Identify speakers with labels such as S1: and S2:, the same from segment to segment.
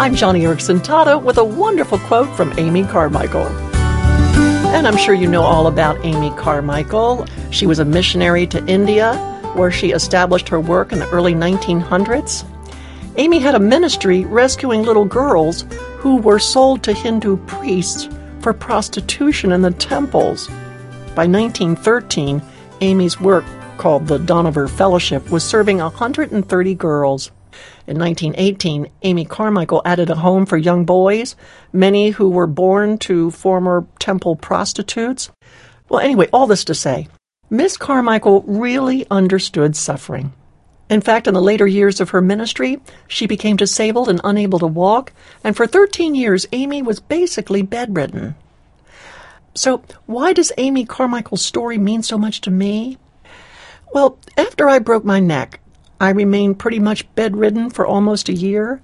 S1: I'm Joni Eareckson Tada with a wonderful quote from Amy Carmichael. And I'm sure you know all about Amy Carmichael. She was a missionary to India, where she established her work in the early 1900s. Amy had a ministry rescuing little girls who were sold to Hindu priests for prostitution in the temples. By 1913, Amy's work, called the Dohnavur Fellowship, was serving 130 girls. In 1918, Amy Carmichael added a home for young boys, many who were born to former temple prostitutes. Well, anyway, all this to say, Miss Carmichael really understood suffering. In fact, in the later years of her ministry, she became disabled and unable to walk, and for 13 years, Amy was basically bedridden. So, why does Amy Carmichael's story mean so much to me? Well, after I broke my neck, I remained pretty much bedridden for almost a year.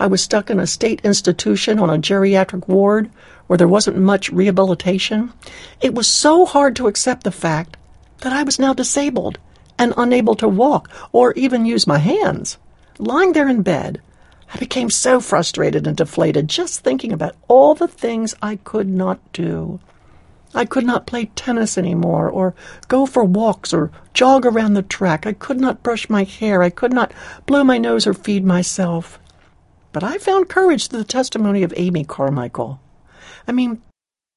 S1: I was stuck in a state institution on a geriatric ward where there wasn't much rehabilitation. It was so hard to accept the fact that I was now disabled and unable to walk or even use my hands. Lying there in bed, I became so frustrated and deflated just thinking about all the things I could not do. I could not play tennis anymore, or go for walks, or jog around the track. I could not brush my hair. I could not blow my nose or feed myself. But I found courage through the testimony of Amy Carmichael. I mean,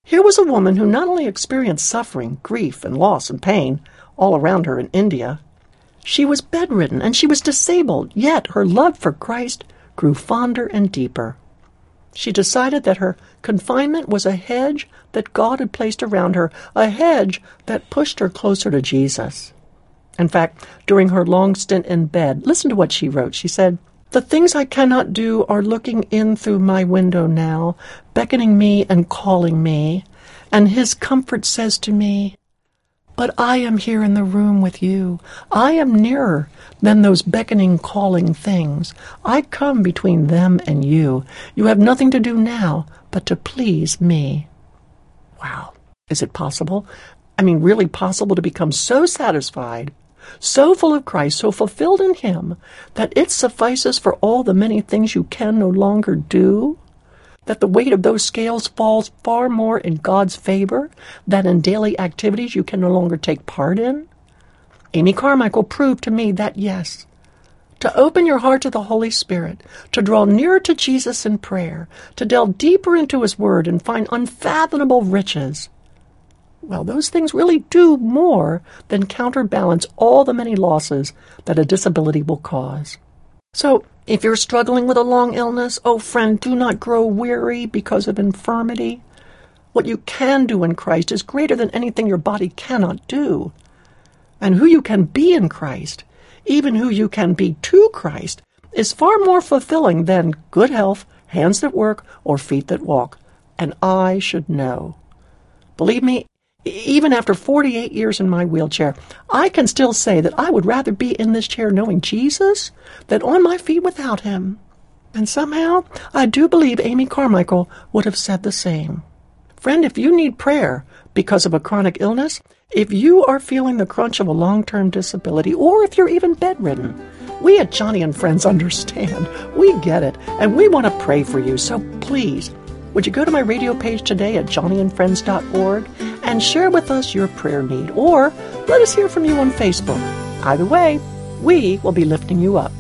S1: here was a woman who not only experienced suffering, grief, and loss and pain all around her in India, she was bedridden and she was disabled, yet her love for Christ grew fonder and deeper. She decided that her confinement was a hedge that God had placed around her, a hedge that pushed her closer to Jesus. In fact, during her long stint in bed, listen to what she wrote. She said, The things I cannot do are looking in through my window now, beckoning me and calling me, and His comfort says to me, but I am here in the room with you. I am nearer than those beckoning, calling things. I come between them and you. You have nothing to do now but to please me. Wow. Is it possible? I mean, really possible to become so satisfied, so full of Christ, so fulfilled in Him, that it suffices for all the many things you can no longer do? That the weight of those scales falls far more in God's favor than in daily activities you can no longer take part in? Amy Carmichael proved to me that yes. To open your heart to the Holy Spirit, to draw nearer to Jesus in prayer, to delve deeper into His Word and find unfathomable riches. Well, those things really do more than counterbalance all the many losses that a disability will cause. So, if you're struggling with a long illness, oh friend, do not grow weary because of infirmity. What you can do in Christ is greater than anything your body cannot do. And who you can be in Christ, even who you can be to Christ, is far more fulfilling than good health, hands that work, or feet that walk. And I should know. Believe me, even after 48 years in my wheelchair, I can still say that I would rather be in this chair knowing Jesus than on my feet without him. And somehow, I do believe Amy Carmichael would have said the same. Friend, if you need prayer because of a chronic illness, if you are feeling the crunch of a long term disability, or if you're even bedridden, we at Joni and Friends understand. We get it, and we want to pray for you. So please, would you go to my radio page today at joniandfriends.org and share with us your prayer need, or let us hear from you on Facebook. Either way, we will be lifting you up.